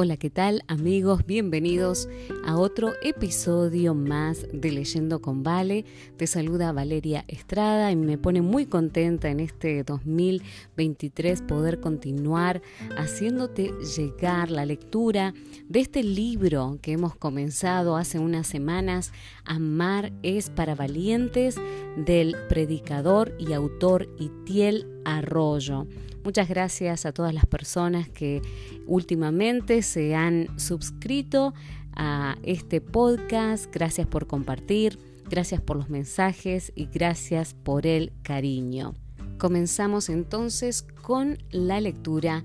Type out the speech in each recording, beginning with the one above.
Hola, ¿qué tal amigos? Bienvenidos a otro episodio más de Leyendo con Vale. Te saluda Valeria Estrada y me pone muy contenta en este 2023 poder continuar haciéndote llegar la lectura de este libro que hemos comenzado hace unas semanas, Amar es para valientes, del predicador y autor Itiel Arroyo. Muchas gracias a todas las personas que últimamente se han suscrito a este podcast. Gracias por compartir, gracias por los mensajes y gracias por el cariño. Comenzamos entonces con la lectura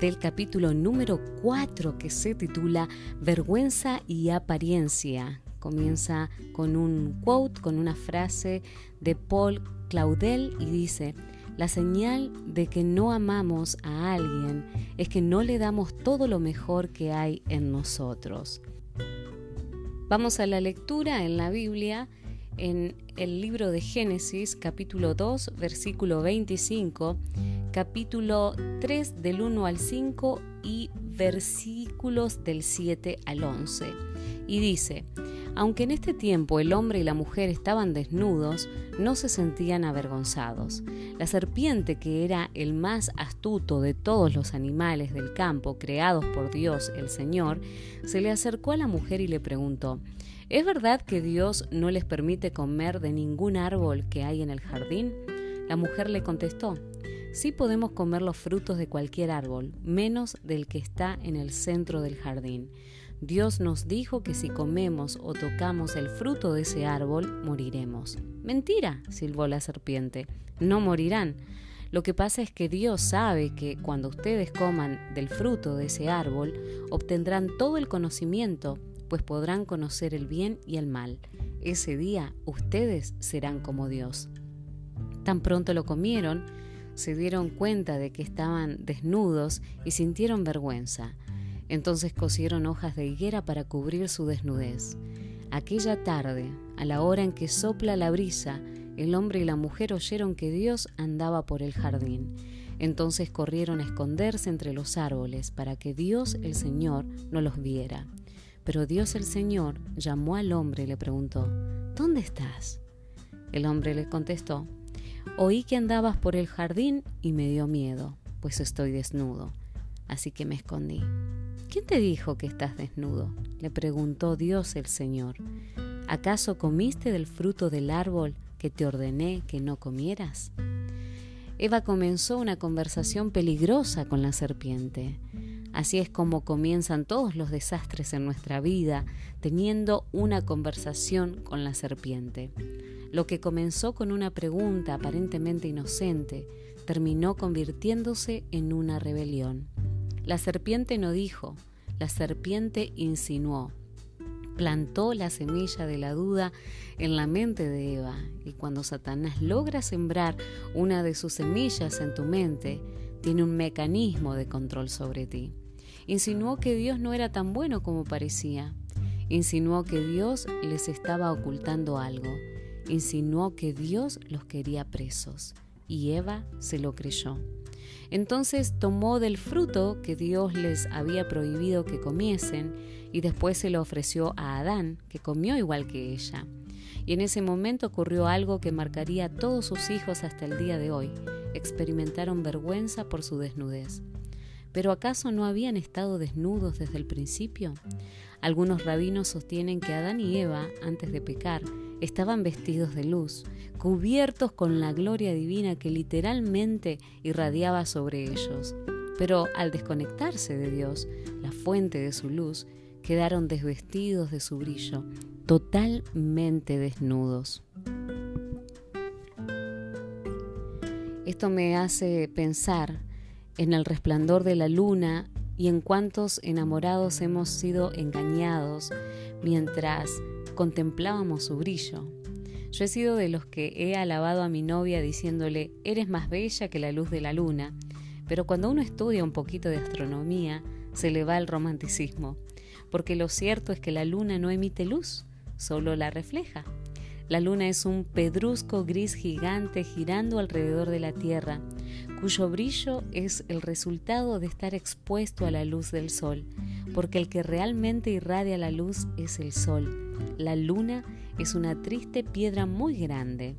del capítulo número 4 que se titula Vergüenza y apariencia. Comienza con un quote, con una frase de Paul Claudel y dice, la señal de que no amamos a alguien es que no le damos todo lo mejor que hay en nosotros. Vamos a la lectura en la Biblia, en el libro de Génesis, capítulo 2, versículo 25, capítulo 3 del 1 al 5 y versículos del 7 al 11. Y dice, aunque en este tiempo el hombre y la mujer estaban desnudos, no se sentían avergonzados. La serpiente, que era el más astuto de todos los animales del campo creados por Dios el Señor, se le acercó a la mujer y le preguntó, ¿Es verdad que Dios no les permite comer de ningún árbol que hay en el jardín? La mujer le contestó, Sí podemos comer los frutos de cualquier árbol, menos del que está en el centro del jardín Dios nos dijo que si comemos o tocamos el fruto de ese árbol, moriremos. Mentira, silbó la serpiente, no morirán. Lo que pasa es que Dios sabe que cuando ustedes coman del fruto de ese árbol, obtendrán todo el conocimiento, pues podrán conocer el bien y el mal. Ese día ustedes serán como Dios. Tan pronto lo comieron, se dieron cuenta de que estaban desnudos y sintieron vergüenza. Entonces cosieron hojas de higuera para cubrir su desnudez. Aquella tarde, a la hora en que sopla la brisa, el hombre y la mujer oyeron que Dios andaba por el jardín. Entonces corrieron a esconderse entre los árboles para que Dios el Señor no los viera. Pero Dios el Señor llamó al hombre y le preguntó, ¿Dónde estás? El hombre le contestó, Oí que andabas por el jardín y me dio miedo, pues estoy desnudo, así que me escondí. ¿Quién te dijo que estás desnudo? le preguntó Dios el Señor. ¿Acaso comiste del fruto del árbol que te ordené que no comieras? Eva comenzó una conversación peligrosa con la serpiente. Así es como comienzan todos los desastres en nuestra vida, teniendo una conversación con la serpiente. Lo que comenzó con una pregunta aparentemente inocente, terminó convirtiéndose en una rebelión. La serpiente no dijo, la serpiente insinuó, plantó la semilla de la duda en la mente de Eva y cuando Satanás logra sembrar una de sus semillas en tu mente, tiene un mecanismo de control sobre ti. Insinuó que Dios no era tan bueno como parecía. Insinuó que Dios les estaba ocultando algo. Insinuó que Dios los quería presos. Y Eva se lo creyó. Entonces tomó del fruto que Dios les había prohibido que comiesen y después se lo ofreció a Adán, que comió igual que ella. Y en ese momento ocurrió algo que marcaría a todos sus hijos hasta el día de hoy. Experimentaron vergüenza por su desnudez. ¿Pero acaso no habían estado desnudos desde el principio? Algunos rabinos sostienen que Adán y Eva, antes de pecar, estaban vestidos de luz, cubiertos con la gloria divina que literalmente irradiaba sobre ellos. Pero al desconectarse de Dios, la fuente de su luz, quedaron desvestidos de su brillo, totalmente desnudos. Esto me hace pensar en el resplandor de la luna y en cuántos enamorados hemos sido engañados mientras contemplábamos su brillo. Yo he sido de los que he alabado a mi novia diciéndole, eres más bella que la luz de la luna, pero cuando uno estudia un poquito de astronomía, se le va el romanticismo, porque lo cierto es que la luna no emite luz, solo la refleja. La luna es un pedrusco gris gigante girando alrededor de la Tierra, cuyo brillo es el resultado de estar expuesto a la luz del sol, porque el que realmente irradia la luz es el sol. La luna es una triste piedra muy grande.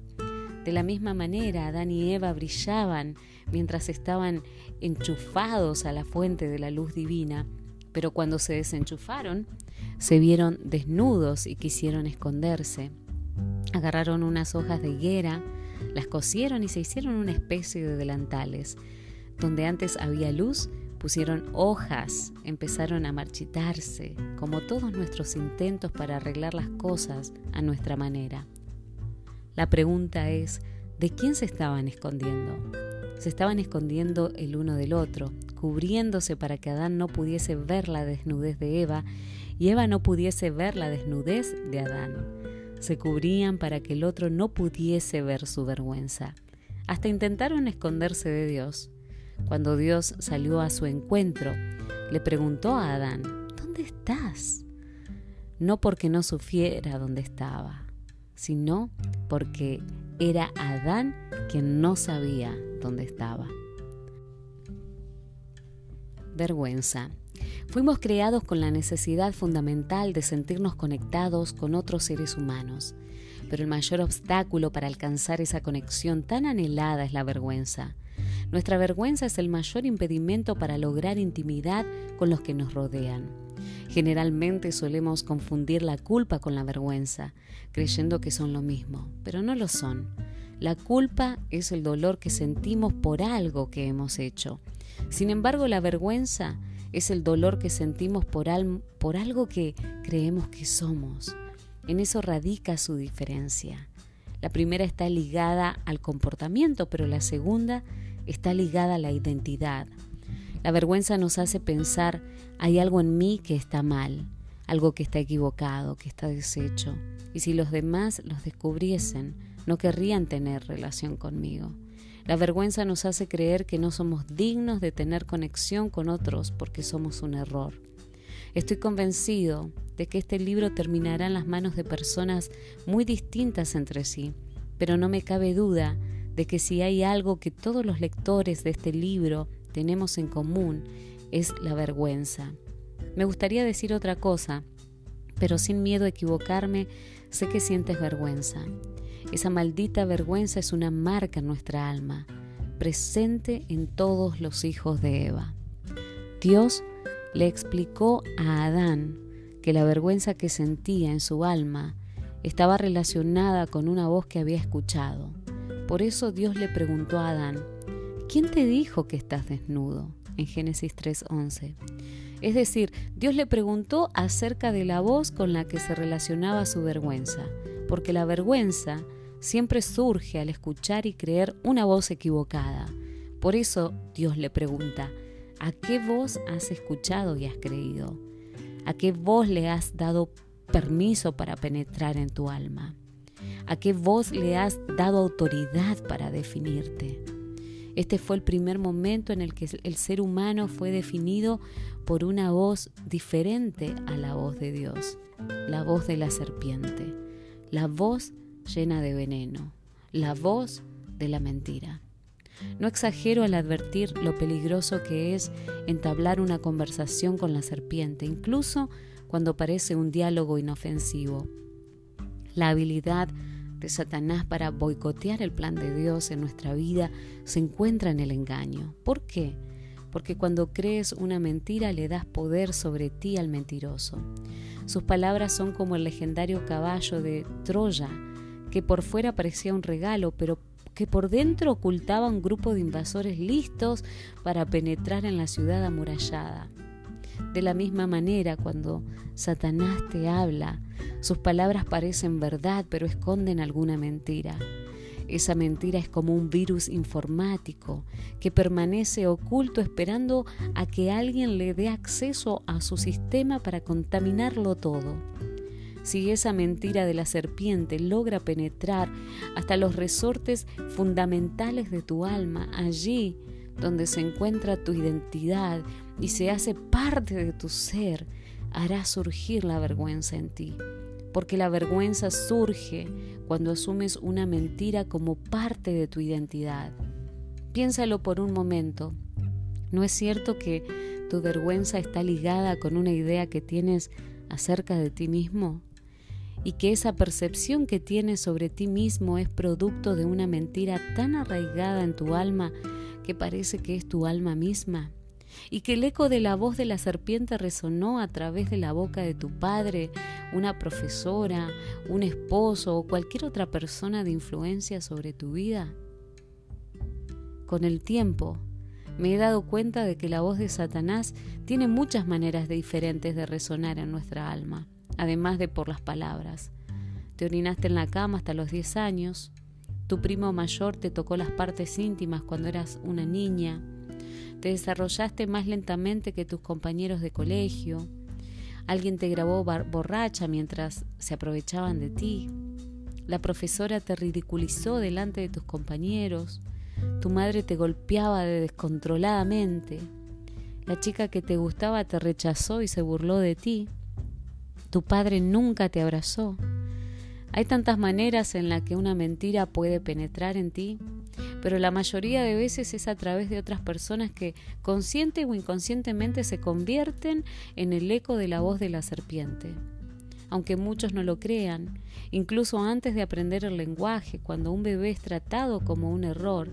De la misma manera, Adán y Eva brillaban mientras estaban enchufados a la fuente de la luz divina, pero cuando se desenchufaron, se vieron desnudos y quisieron esconderse. Agarraron unas hojas de higuera, las cosieron y se hicieron una especie de delantales. Donde antes había luz, pusieron hojas, empezaron a marchitarse, como todos nuestros intentos para arreglar las cosas a nuestra manera. La pregunta es, ¿de quién se estaban escondiendo? Se estaban escondiendo el uno del otro, cubriéndose para que Adán no pudiese ver la desnudez de Eva y Eva no pudiese ver la desnudez de Adán se cubrían para que el otro no pudiese ver su vergüenza. Hasta intentaron esconderse de Dios. Cuando Dios salió a su encuentro, le preguntó a Adán, ¿dónde estás? No porque no supiera dónde estaba, sino porque era Adán quien no sabía dónde estaba. Vergüenza. Fuimos creados con la necesidad fundamental de sentirnos conectados con otros seres humanos, pero el mayor obstáculo para alcanzar esa conexión tan anhelada es la vergüenza. Nuestra vergüenza es el mayor impedimento para lograr intimidad con los que nos rodean. Generalmente solemos confundir la culpa con la vergüenza, creyendo que son lo mismo, pero no lo son. La culpa es el dolor que sentimos por algo que hemos hecho. Sin embargo, la vergüenza es el dolor que sentimos por, por algo que creemos que somos. En eso radica su diferencia. La primera está ligada al comportamiento, pero la segunda está ligada a la identidad. La vergüenza nos hace pensar, hay algo en mí que está mal, algo que está equivocado, que está deshecho. Y si los demás los descubriesen, no querrían tener relación conmigo. La vergüenza nos hace creer que no somos dignos de tener conexión con otros porque somos un error. Estoy convencido de que este libro terminará en las manos de personas muy distintas entre sí, pero no me cabe duda de que si hay algo que todos los lectores de este libro tenemos en común es la vergüenza. Me gustaría decir otra cosa, pero sin miedo a equivocarme, sé que sientes vergüenza. Esa maldita vergüenza es una marca en nuestra alma, presente en todos los hijos de Eva. Dios le explicó a Adán que la vergüenza que sentía en su alma estaba relacionada con una voz que había escuchado. Por eso Dios le preguntó a Adán, ¿quién te dijo que estás desnudo? En Génesis 3:11. Es decir, Dios le preguntó acerca de la voz con la que se relacionaba su vergüenza, porque la vergüenza siempre surge al escuchar y creer una voz equivocada. Por eso Dios le pregunta, ¿a qué voz has escuchado y has creído? ¿A qué voz le has dado permiso para penetrar en tu alma? ¿A qué voz le has dado autoridad para definirte? Este fue el primer momento en el que el ser humano fue definido por una voz diferente a la voz de Dios, la voz de la serpiente, la voz llena de veneno, la voz de la mentira. No exagero al advertir lo peligroso que es entablar una conversación con la serpiente, incluso cuando parece un diálogo inofensivo. La habilidad de Satanás para boicotear el plan de Dios en nuestra vida se encuentra en el engaño. ¿Por qué? Porque cuando crees una mentira le das poder sobre ti al mentiroso. Sus palabras son como el legendario caballo de Troya, que por fuera parecía un regalo, pero que por dentro ocultaba un grupo de invasores listos para penetrar en la ciudad amurallada. De la misma manera, cuando Satanás te habla, sus palabras parecen verdad, pero esconden alguna mentira. Esa mentira es como un virus informático que permanece oculto esperando a que alguien le dé acceso a su sistema para contaminarlo todo si esa mentira de la serpiente logra penetrar hasta los resortes fundamentales de tu alma, allí donde se encuentra tu identidad y se hace parte de tu ser, hará surgir la vergüenza en ti. Porque la vergüenza surge cuando asumes una mentira como parte de tu identidad. Piénsalo por un momento. ¿No es cierto que tu vergüenza está ligada con una idea que tienes acerca de ti mismo? Y que esa percepción que tienes sobre ti mismo es producto de una mentira tan arraigada en tu alma que parece que es tu alma misma y que el eco de la voz de la serpiente resonó a través de la boca de tu padre, una profesora, un esposo o cualquier otra persona de influencia sobre tu vida? Con el tiempo, me he dado cuenta de que la voz de Satanás tiene muchas maneras diferentes de resonar en nuestra alma, además de por las palabras. Te orinaste en la cama hasta los 10 años, tu primo mayor te tocó las partes íntimas cuando eras una niña, te desarrollaste más lentamente que tus compañeros de colegio, alguien te grabó borracha mientras se aprovechaban de ti, la profesora te ridiculizó delante de tus compañeros, tu madre te golpeaba descontroladamente, la chica que te gustaba te rechazó y se burló de ti, tu padre nunca te abrazó. Hay tantas maneras en las que una mentira puede penetrar en ti pero la mayoría de veces es a través de otras personas que consciente o inconscientemente se convierten en el eco de la voz de la serpiente. Aunque muchos no lo crean, incluso antes de aprender el lenguaje, cuando un bebé es tratado como un error,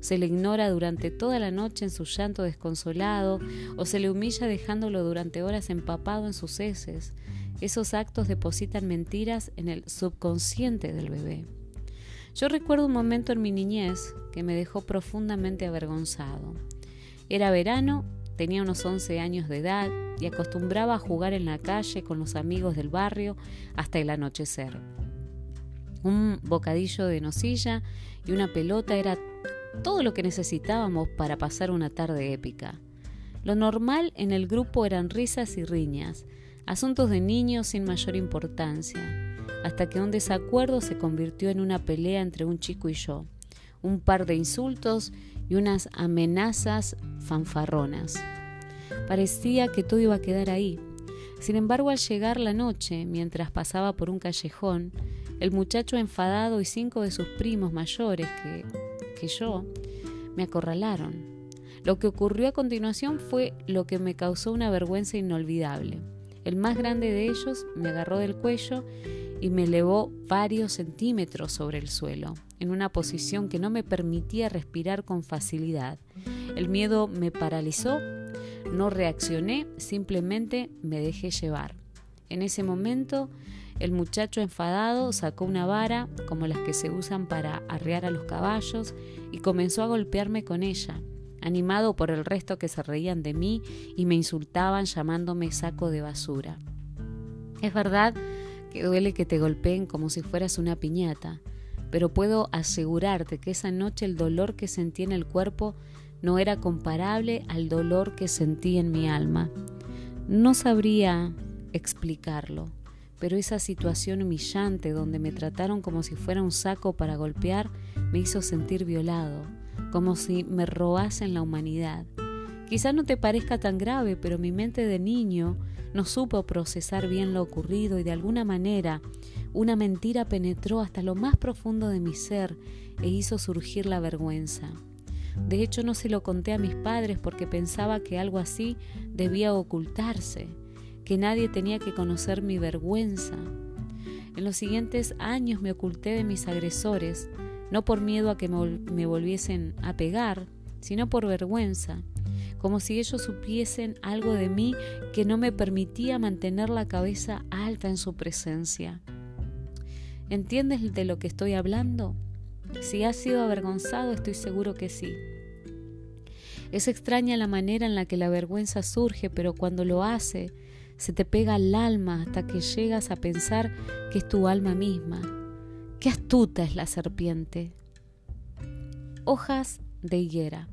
se le ignora durante toda la noche en su llanto desconsolado o se le humilla dejándolo durante horas empapado en sus heces. Esos actos depositan mentiras en el subconsciente del bebé. Yo recuerdo un momento en mi niñez que me dejó profundamente avergonzado. Era verano, tenía unos 11 años de edad y acostumbraba a jugar en la calle con los amigos del barrio hasta el anochecer. Un bocadillo de nocilla y una pelota era todo lo que necesitábamos para pasar una tarde épica. Lo normal en el grupo eran risas y riñas, asuntos de niños sin mayor importancia hasta que un desacuerdo se convirtió en una pelea entre un chico y yo, un par de insultos y unas amenazas fanfarronas. Parecía que todo iba a quedar ahí. Sin embargo, al llegar la noche, mientras pasaba por un callejón, el muchacho enfadado y cinco de sus primos mayores que, que yo me acorralaron. Lo que ocurrió a continuación fue lo que me causó una vergüenza inolvidable. El más grande de ellos me agarró del cuello y me elevó varios centímetros sobre el suelo, en una posición que no me permitía respirar con facilidad. El miedo me paralizó, no reaccioné, simplemente me dejé llevar. En ese momento, el muchacho enfadado sacó una vara, como las que se usan para arrear a los caballos, y comenzó a golpearme con ella, animado por el resto que se reían de mí y me insultaban llamándome saco de basura. Es verdad que duele que te golpeen como si fueras una piñata, pero puedo asegurarte que esa noche el dolor que sentí en el cuerpo no era comparable al dolor que sentí en mi alma. No sabría explicarlo, pero esa situación humillante donde me trataron como si fuera un saco para golpear me hizo sentir violado, como si me robasen la humanidad. Quizá no te parezca tan grave, pero mi mente de niño no supo procesar bien lo ocurrido y de alguna manera una mentira penetró hasta lo más profundo de mi ser e hizo surgir la vergüenza. De hecho, no se lo conté a mis padres porque pensaba que algo así debía ocultarse, que nadie tenía que conocer mi vergüenza. En los siguientes años me oculté de mis agresores, no por miedo a que me volviesen a pegar, sino por vergüenza como si ellos supiesen algo de mí que no me permitía mantener la cabeza alta en su presencia. ¿Entiendes de lo que estoy hablando? Si has sido avergonzado, estoy seguro que sí. Es extraña la manera en la que la vergüenza surge, pero cuando lo hace, se te pega al alma hasta que llegas a pensar que es tu alma misma. Qué astuta es la serpiente. Hojas de higuera.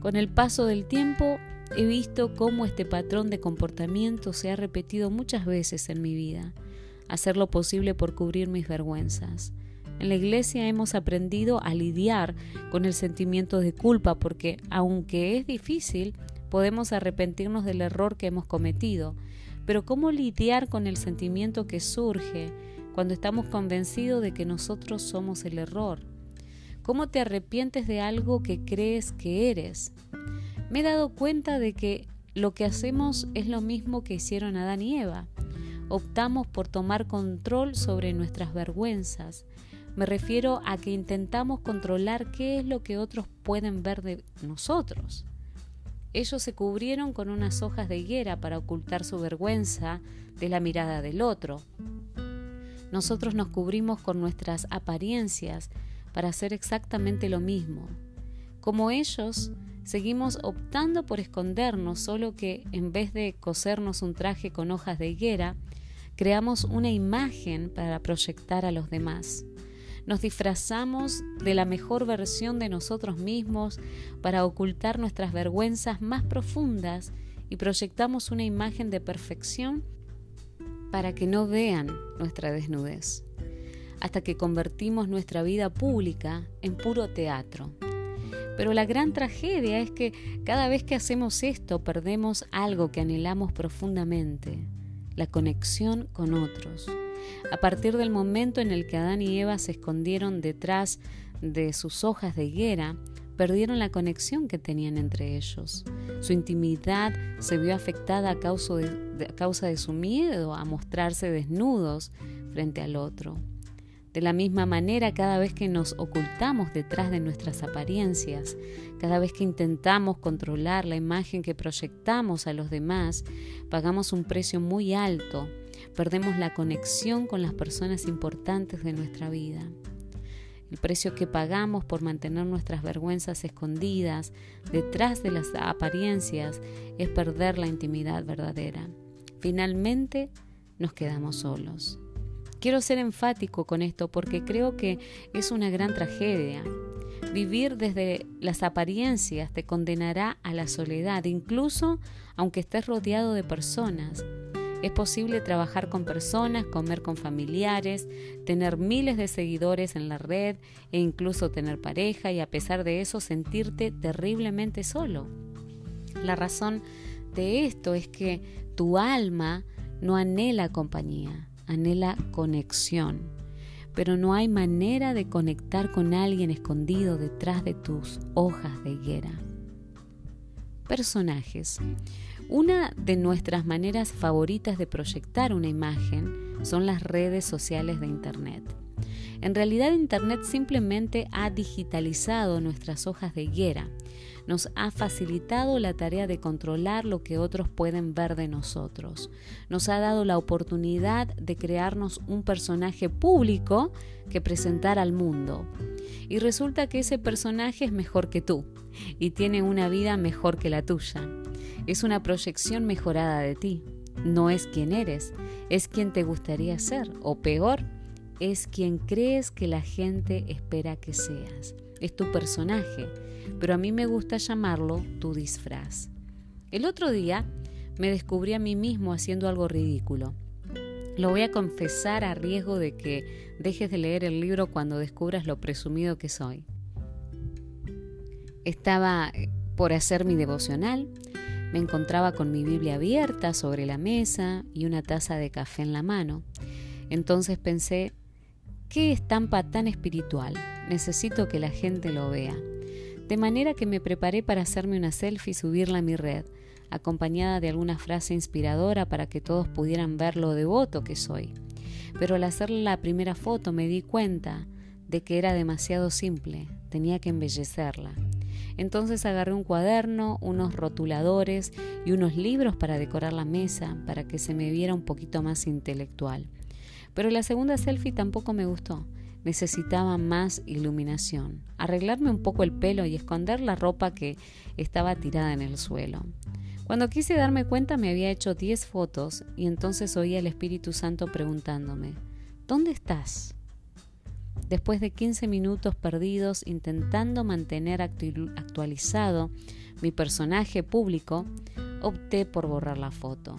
Con el paso del tiempo he visto cómo este patrón de comportamiento se ha repetido muchas veces en mi vida, hacer lo posible por cubrir mis vergüenzas. En la iglesia hemos aprendido a lidiar con el sentimiento de culpa porque, aunque es difícil, podemos arrepentirnos del error que hemos cometido. Pero ¿cómo lidiar con el sentimiento que surge cuando estamos convencidos de que nosotros somos el error? ¿Cómo te arrepientes de algo que crees que eres? Me he dado cuenta de que lo que hacemos es lo mismo que hicieron Adán y Eva. Optamos por tomar control sobre nuestras vergüenzas. Me refiero a que intentamos controlar qué es lo que otros pueden ver de nosotros. Ellos se cubrieron con unas hojas de higuera para ocultar su vergüenza de la mirada del otro. Nosotros nos cubrimos con nuestras apariencias para hacer exactamente lo mismo. Como ellos, seguimos optando por escondernos, solo que en vez de cosernos un traje con hojas de higuera, creamos una imagen para proyectar a los demás. Nos disfrazamos de la mejor versión de nosotros mismos para ocultar nuestras vergüenzas más profundas y proyectamos una imagen de perfección para que no vean nuestra desnudez, hasta que convertimos nuestra vida pública en puro teatro. Pero la gran tragedia es que cada vez que hacemos esto perdemos algo que anhelamos profundamente, la conexión con otros. A partir del momento en el que Adán y Eva se escondieron detrás de sus hojas de higuera, perdieron la conexión que tenían entre ellos. Su intimidad se vio afectada a causa de, a causa de su miedo a mostrarse desnudos frente al otro. De la misma manera, cada vez que nos ocultamos detrás de nuestras apariencias, cada vez que intentamos controlar la imagen que proyectamos a los demás, pagamos un precio muy alto Perdemos la conexión con las personas importantes de nuestra vida. El precio que pagamos por mantener nuestras vergüenzas escondidas detrás de las apariencias es perder la intimidad verdadera. Finalmente nos quedamos solos. Quiero ser enfático con esto porque creo que es una gran tragedia. Vivir desde las apariencias te condenará a la soledad, incluso aunque estés rodeado de personas. Es posible trabajar con personas, comer con familiares, tener miles de seguidores en la red e incluso tener pareja y a pesar de eso sentirte terriblemente solo. La razón de esto es que tu alma no anhela compañía, anhela conexión. Pero no hay manera de conectar con alguien escondido detrás de tus hojas de higuera. Personajes. Una de nuestras maneras favoritas de proyectar una imagen son las redes sociales de Internet. En realidad Internet simplemente ha digitalizado nuestras hojas de higuera, nos ha facilitado la tarea de controlar lo que otros pueden ver de nosotros, nos ha dado la oportunidad de crearnos un personaje público que presentar al mundo. Y resulta que ese personaje es mejor que tú y tiene una vida mejor que la tuya. Es una proyección mejorada de ti. No es quien eres, es quien te gustaría ser, o peor, es quien crees que la gente espera que seas. Es tu personaje, pero a mí me gusta llamarlo tu disfraz. El otro día me descubrí a mí mismo haciendo algo ridículo. Lo voy a confesar a riesgo de que dejes de leer el libro cuando descubras lo presumido que soy. Estaba eh, por hacer mi devocional, me encontraba con mi Biblia abierta sobre la mesa y una taza de café en la mano. Entonces pensé, qué estampa tan espiritual, necesito que la gente lo vea. De manera que me preparé para hacerme una selfie y subirla a mi red, acompañada de alguna frase inspiradora para que todos pudieran ver lo devoto que soy. Pero al hacer la primera foto me di cuenta de que era demasiado simple, tenía que embellecerla. Entonces agarré un cuaderno, unos rotuladores y unos libros para decorar la mesa, para que se me viera un poquito más intelectual. Pero la segunda selfie tampoco me gustó. Necesitaba más iluminación, arreglarme un poco el pelo y esconder la ropa que estaba tirada en el suelo. Cuando quise darme cuenta me había hecho 10 fotos y entonces oí al Espíritu Santo preguntándome, ¿dónde estás? Después de 15 minutos perdidos intentando mantener actualizado mi personaje público, opté por borrar la foto.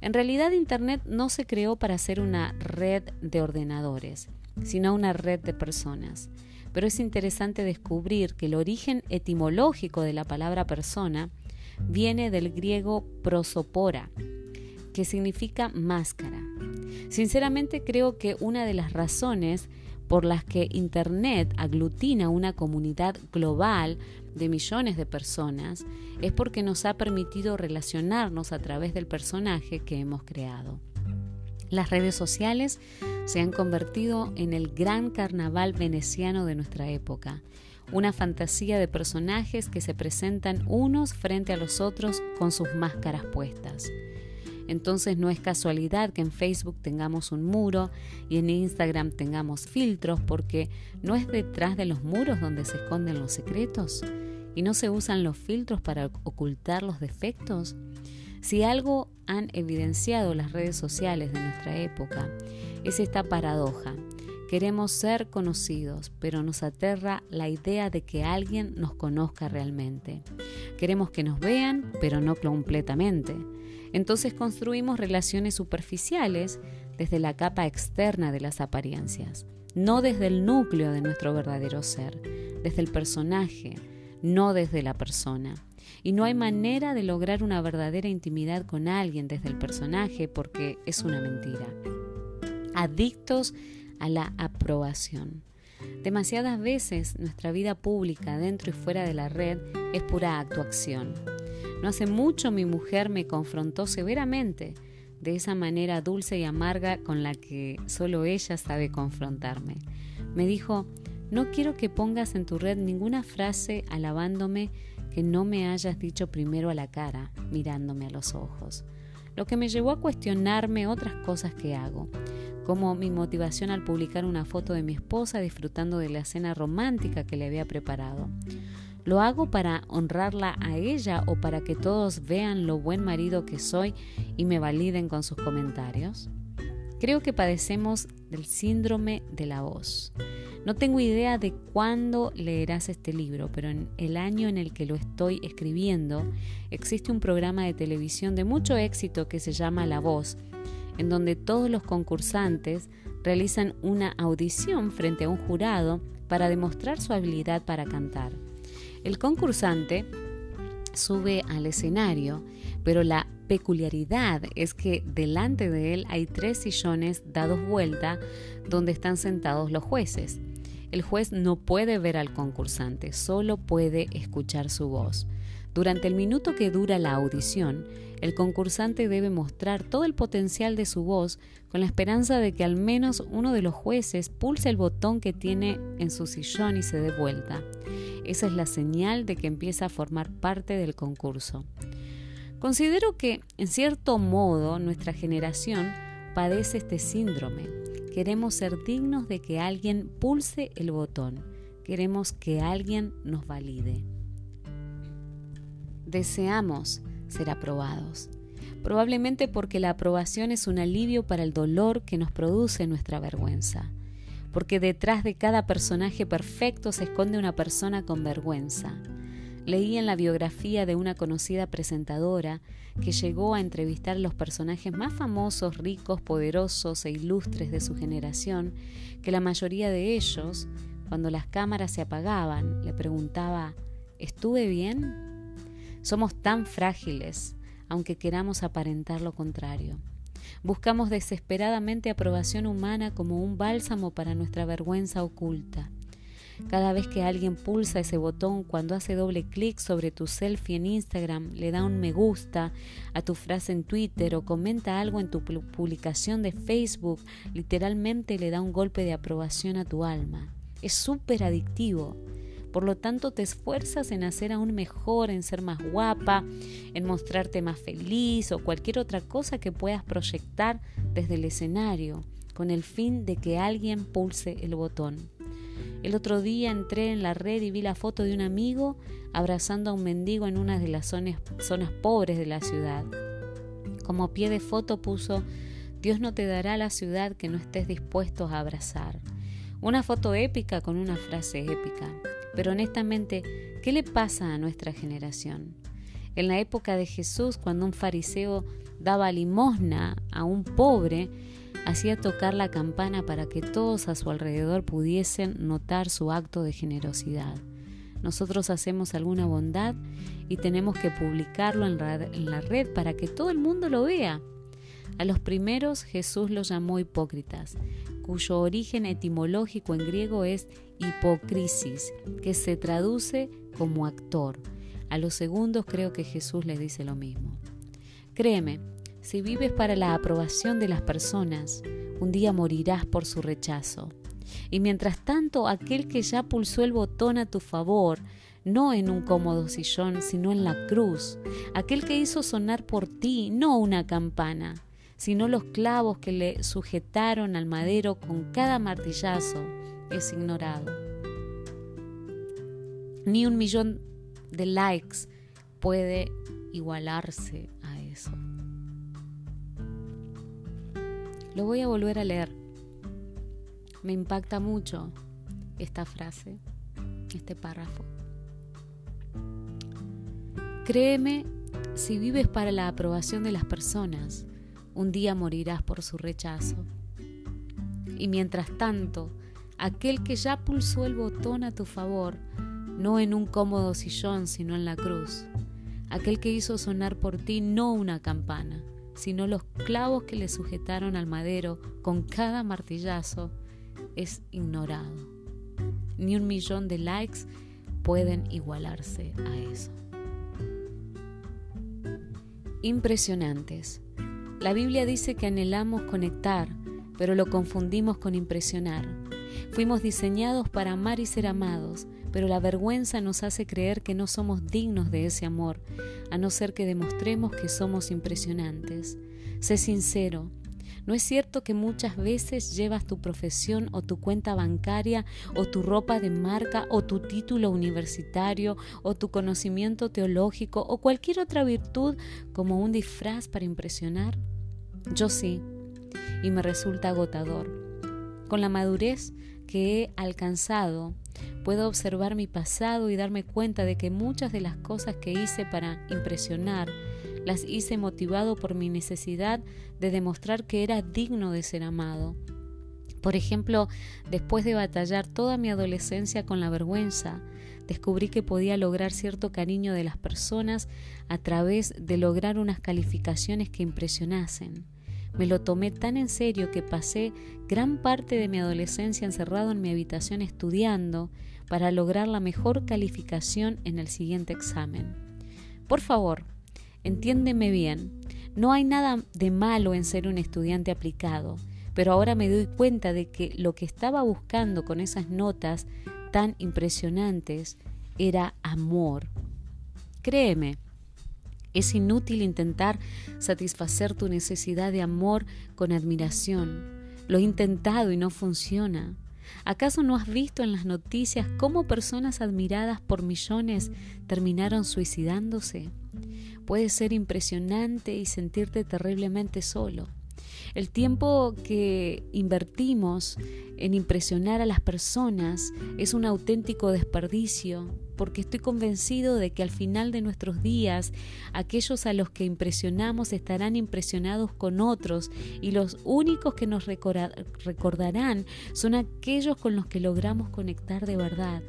En realidad Internet no se creó para ser una red de ordenadores, sino una red de personas. Pero es interesante descubrir que el origen etimológico de la palabra persona viene del griego prosopora, que significa máscara. Sinceramente creo que una de las razones por las que Internet aglutina una comunidad global de millones de personas es porque nos ha permitido relacionarnos a través del personaje que hemos creado. Las redes sociales se han convertido en el gran carnaval veneciano de nuestra época, una fantasía de personajes que se presentan unos frente a los otros con sus máscaras puestas. Entonces no es casualidad que en Facebook tengamos un muro y en Instagram tengamos filtros porque no es detrás de los muros donde se esconden los secretos y no se usan los filtros para ocultar los defectos. Si algo han evidenciado las redes sociales de nuestra época es esta paradoja. Queremos ser conocidos, pero nos aterra la idea de que alguien nos conozca realmente. Queremos que nos vean, pero no completamente. Entonces construimos relaciones superficiales desde la capa externa de las apariencias, no desde el núcleo de nuestro verdadero ser, desde el personaje, no desde la persona. Y no hay manera de lograr una verdadera intimidad con alguien desde el personaje porque es una mentira. Adictos a la aprobación. Demasiadas veces nuestra vida pública dentro y fuera de la red es pura actuación. No hace mucho mi mujer me confrontó severamente, de esa manera dulce y amarga con la que solo ella sabe confrontarme. Me dijo, no quiero que pongas en tu red ninguna frase alabándome que no me hayas dicho primero a la cara, mirándome a los ojos. Lo que me llevó a cuestionarme otras cosas que hago, como mi motivación al publicar una foto de mi esposa disfrutando de la cena romántica que le había preparado. ¿Lo hago para honrarla a ella o para que todos vean lo buen marido que soy y me validen con sus comentarios? Creo que padecemos del síndrome de la voz. No tengo idea de cuándo leerás este libro, pero en el año en el que lo estoy escribiendo existe un programa de televisión de mucho éxito que se llama La Voz, en donde todos los concursantes realizan una audición frente a un jurado para demostrar su habilidad para cantar. El concursante sube al escenario, pero la peculiaridad es que delante de él hay tres sillones dados vuelta donde están sentados los jueces. El juez no puede ver al concursante, solo puede escuchar su voz. Durante el minuto que dura la audición, el concursante debe mostrar todo el potencial de su voz con la esperanza de que al menos uno de los jueces pulse el botón que tiene en su sillón y se dé vuelta. Esa es la señal de que empieza a formar parte del concurso. Considero que, en cierto modo, nuestra generación padece este síndrome. Queremos ser dignos de que alguien pulse el botón. Queremos que alguien nos valide. Deseamos ser aprobados. Probablemente porque la aprobación es un alivio para el dolor que nos produce nuestra vergüenza porque detrás de cada personaje perfecto se esconde una persona con vergüenza. Leí en la biografía de una conocida presentadora que llegó a entrevistar a los personajes más famosos, ricos, poderosos e ilustres de su generación, que la mayoría de ellos, cuando las cámaras se apagaban, le preguntaba, ¿estuve bien? Somos tan frágiles, aunque queramos aparentar lo contrario. Buscamos desesperadamente aprobación humana como un bálsamo para nuestra vergüenza oculta. Cada vez que alguien pulsa ese botón cuando hace doble clic sobre tu selfie en Instagram, le da un me gusta a tu frase en Twitter o comenta algo en tu publicación de Facebook, literalmente le da un golpe de aprobación a tu alma. Es súper adictivo. Por lo tanto, te esfuerzas en hacer aún mejor, en ser más guapa, en mostrarte más feliz o cualquier otra cosa que puedas proyectar desde el escenario, con el fin de que alguien pulse el botón. El otro día entré en la red y vi la foto de un amigo abrazando a un mendigo en una de las zonas, pobres de la ciudad. Como pie de foto puso, Dios no te dará la ciudad que no estés dispuesto a abrazar. Una foto épica con una frase épica. Pero honestamente, ¿qué le pasa a nuestra generación? En la época de Jesús, cuando un fariseo daba limosna a un pobre, hacía tocar la campana para que todos a su alrededor pudiesen notar su acto de generosidad. Nosotros hacemos alguna bondad y tenemos que publicarlo en la, red para que todo el mundo lo vea. A los primeros Jesús los llamó hipócritas, cuyo origen etimológico en griego es hipocrisis, que se traduce como actor. A los segundos creo que Jesús les dice lo mismo. Créeme, si vives para la aprobación de las personas, un día morirás por su rechazo. Y mientras tanto, aquel que ya pulsó el botón a tu favor, no en un cómodo sillón, sino en la cruz, aquel que hizo sonar por ti, no una campana, sino los clavos que le sujetaron al madero con cada martillazo, es ignorado. Ni un millón de likes puede igualarse a eso. Lo voy a volver a leer. Me impacta mucho esta frase, este párrafo. Créeme, si vives para la aprobación de las personas, un día morirás por su rechazo. Y mientras tanto, aquel que ya pulsó el botón a tu favor, no en un cómodo sillón, sino en la cruz, aquel que hizo sonar por ti no una campana, sino los clavos que le sujetaron al madero con cada martillazo, es ignorado. Ni un millón de likes pueden igualarse a eso. Impresionantes. La Biblia dice que anhelamos conectar, pero lo confundimos con impresionar. Fuimos diseñados para amar y ser amados, pero la vergüenza nos hace creer que no somos dignos de ese amor, a no ser que demostremos que somos impresionantes. Sé sincero, ¿No es cierto que muchas veces llevas tu profesión o tu cuenta bancaria o tu ropa de marca o tu título universitario o tu conocimiento teológico o cualquier otra virtud como un disfraz para impresionar? Yo sí, y me resulta agotador. Con la madurez que he alcanzado, puedo observar mi pasado y darme cuenta de que muchas de las cosas que hice para impresionar las hice motivado por mi necesidad de demostrar que era digno de ser amado. Por ejemplo, después de batallar toda mi adolescencia con la vergüenza, descubrí que podía lograr cierto cariño de las personas a través de lograr unas calificaciones que impresionasen. Me lo tomé tan en serio que pasé gran parte de mi adolescencia encerrado en mi habitación estudiando para lograr la mejor calificación en el siguiente examen. Por favor, Entiéndeme bien, no hay nada de malo en ser un estudiante aplicado, pero ahora me doy cuenta de que lo que estaba buscando con esas notas tan impresionantes era amor. Créeme, es inútil intentar satisfacer tu necesidad de amor con admiración. Lo he intentado y no funciona. ¿Acaso no has visto en las noticias cómo personas admiradas por millones terminaron suicidándose? Puede ser impresionante y sentirte terriblemente solo. El tiempo que invertimos en impresionar a las personas es un auténtico desperdicio, porque estoy convencido de que al final de nuestros días aquellos a los que impresionamos estarán impresionados con otros y los únicos que nos recordarán son aquellos con los que logramos conectar de verdad.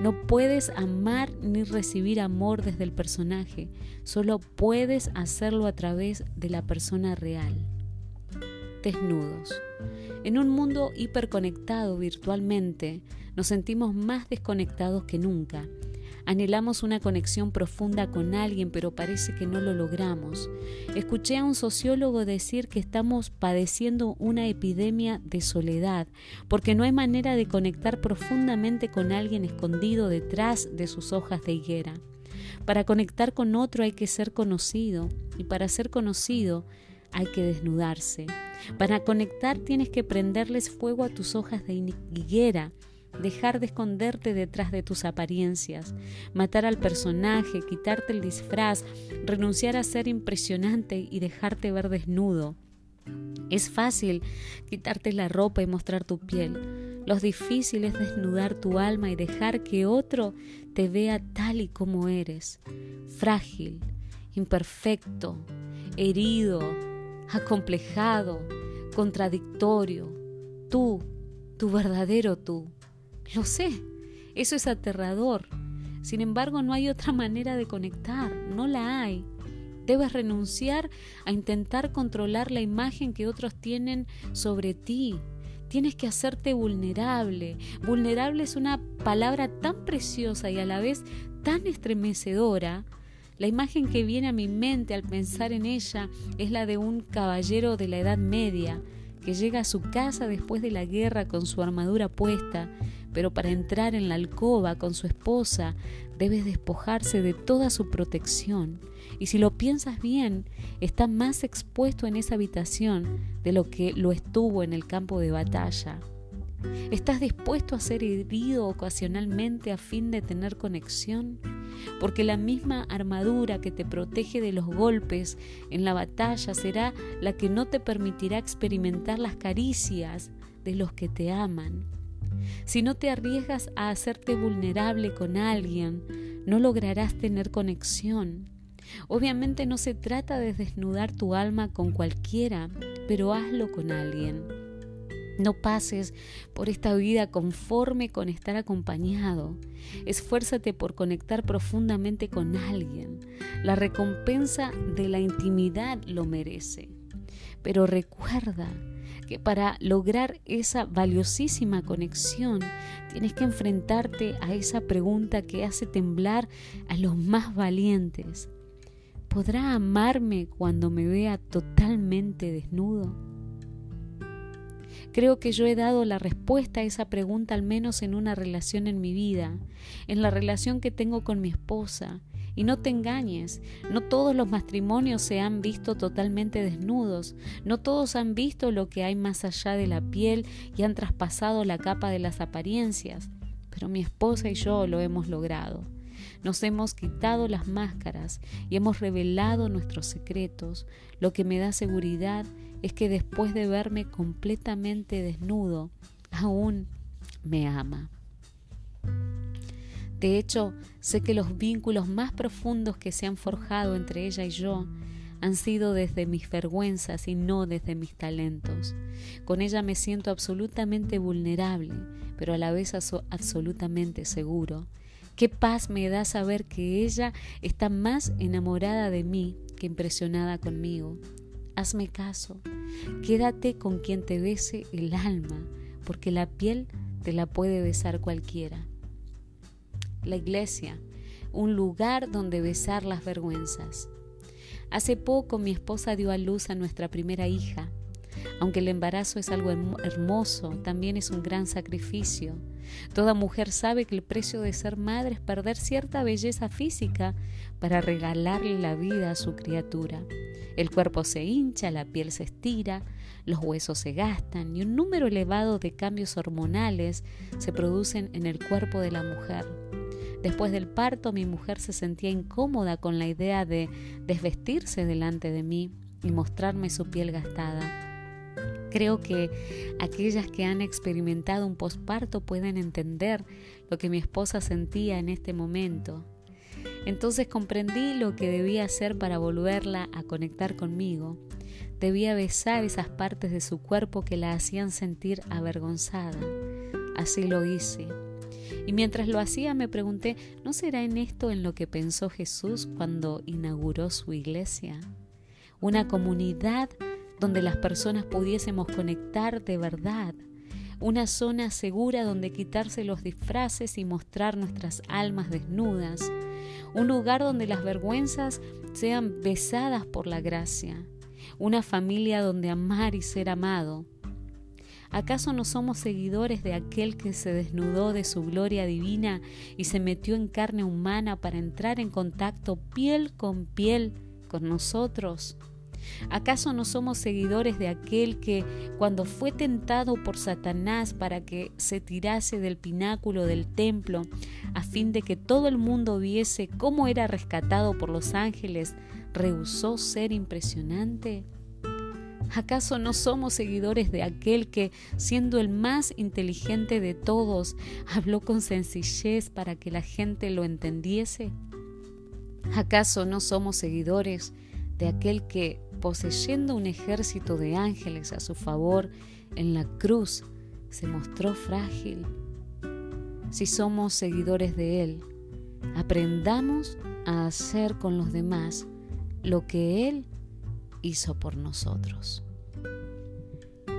No puedes amar ni recibir amor desde el personaje, solo puedes hacerlo a través de la persona real. Desnudos. En un mundo hiperconectado virtualmente, nos sentimos más desconectados que nunca Anhelamos una conexión profunda con alguien, pero parece que no lo logramos. Escuché a un sociólogo decir que estamos padeciendo una epidemia de soledad, porque no hay manera de conectar profundamente con alguien escondido detrás de sus hojas de higuera. Para conectar con otro hay que ser conocido, y para ser conocido hay que desnudarse. Para conectar tienes que prenderles fuego a tus hojas de higuera dejar de esconderte detrás de tus apariencias, matar al personaje, quitarte el disfraz, renunciar a ser impresionante y dejarte ver desnudo. Es fácil quitarte la ropa y mostrar tu piel. Lo difícil es desnudar tu alma y dejar que otro te vea tal y como eres, frágil, imperfecto, herido, acomplejado, contradictorio, tú, tu verdadero tú. Lo sé, eso es aterrador. Sin embargo, no hay otra manera de conectar, no la hay. Debes renunciar a intentar controlar la imagen que otros tienen sobre ti. Tienes que hacerte vulnerable. Vulnerable es una palabra tan preciosa y a la vez tan estremecedora. La imagen que viene a mi mente al pensar en ella es la de un caballero de la Edad Media que llega a su casa después de la guerra con su armadura puesta, pero para entrar en la alcoba con su esposa debe despojarse de toda su protección. Y si lo piensas bien, está más expuesto en esa habitación de lo que lo estuvo en el campo de batalla. ¿Estás dispuesto a ser herido ocasionalmente a fin de tener conexión? Porque la misma armadura que te protege de los golpes en la batalla será la que no te permitirá experimentar las caricias de los que te aman. Si no te arriesgas a hacerte vulnerable con alguien, no lograrás tener conexión. Obviamente no se trata de desnudar tu alma con cualquiera, pero hazlo con alguien. No pases por esta vida conforme con estar acompañado. Esfuérzate por conectar profundamente con alguien. La recompensa de la intimidad lo merece. Pero recuerda que para lograr esa valiosísima conexión tienes que enfrentarte a esa pregunta que hace temblar a los más valientes. ¿Podrá amarme cuando me vea totalmente desnudo? Creo que yo he dado la respuesta a esa pregunta al menos en una relación en mi vida, en la relación que tengo con mi esposa. Y no te engañes, no todos los matrimonios se han visto totalmente desnudos, no todos han visto lo que hay más allá de la piel y han traspasado la capa de las apariencias, pero mi esposa y yo lo hemos logrado. Nos hemos quitado las máscaras y hemos revelado nuestros secretos, lo que me da seguridad es que después de verme completamente desnudo, aún me ama. De hecho, sé que los vínculos más profundos que se han forjado entre ella y yo han sido desde mis vergüenzas y no desde mis talentos. Con ella me siento absolutamente vulnerable, pero a la vez absolutamente seguro. Qué paz me da saber que ella está más enamorada de mí que impresionada conmigo. Hazme caso, quédate con quien te bese el alma, porque la piel te la puede besar cualquiera. La iglesia, un lugar donde besar las vergüenzas. Hace poco mi esposa dio a luz a nuestra primera hija. Aunque el embarazo es algo hermoso, también es un gran sacrificio. Toda mujer sabe que el precio de ser madre es perder cierta belleza física para regalarle la vida a su criatura. El cuerpo se hincha, la piel se estira, los huesos se gastan y un número elevado de cambios hormonales se producen en el cuerpo de la mujer. Después del parto mi mujer se sentía incómoda con la idea de desvestirse delante de mí y mostrarme su piel gastada. Creo que aquellas que han experimentado un posparto pueden entender lo que mi esposa sentía en este momento. Entonces comprendí lo que debía hacer para volverla a conectar conmigo. Debía besar esas partes de su cuerpo que la hacían sentir avergonzada. Así lo hice. Y mientras lo hacía me pregunté, ¿no será en esto en lo que pensó Jesús cuando inauguró su iglesia? Una comunidad donde las personas pudiésemos conectar de verdad, una zona segura donde quitarse los disfraces y mostrar nuestras almas desnudas, un lugar donde las vergüenzas sean besadas por la gracia, una familia donde amar y ser amado. ¿Acaso no somos seguidores de aquel que se desnudó de su gloria divina y se metió en carne humana para entrar en contacto piel con piel con nosotros? ¿Acaso no somos seguidores de aquel que, cuando fue tentado por Satanás para que se tirase del pináculo del templo, a fin de que todo el mundo viese cómo era rescatado por los ángeles, rehusó ser impresionante? ¿Acaso no somos seguidores de aquel que, siendo el más inteligente de todos, habló con sencillez para que la gente lo entendiese? ¿Acaso no somos seguidores de aquel que, poseyendo un ejército de ángeles a su favor en la cruz, se mostró frágil. Si somos seguidores de Él, aprendamos a hacer con los demás lo que Él hizo por nosotros.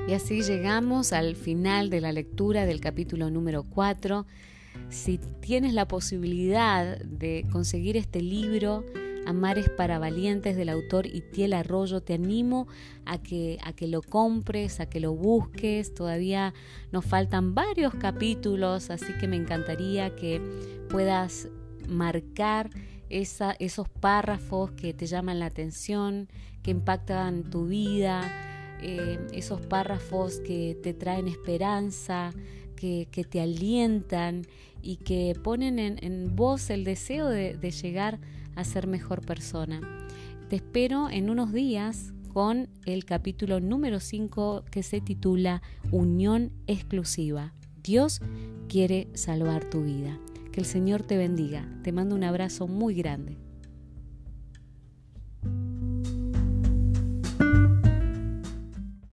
Y así llegamos al final de la lectura del capítulo número 4. Si tienes la posibilidad de conseguir este libro, Amares para Valientes del autor Itiel Arroyo, te animo a que, a que lo compres, a que lo busques. Todavía nos faltan varios capítulos, así que me encantaría que puedas marcar esa, esos párrafos que te llaman la atención, que impactan tu vida, eh, esos párrafos que te traen esperanza, que, te alientan y que ponen en, vos el deseo de, de llegar a ser mejor persona. Te espero en unos días con el capítulo número 5 que se titula Unión exclusiva. Dios quiere salvar tu vida. Que el Señor te bendiga. Te mando un abrazo muy grande.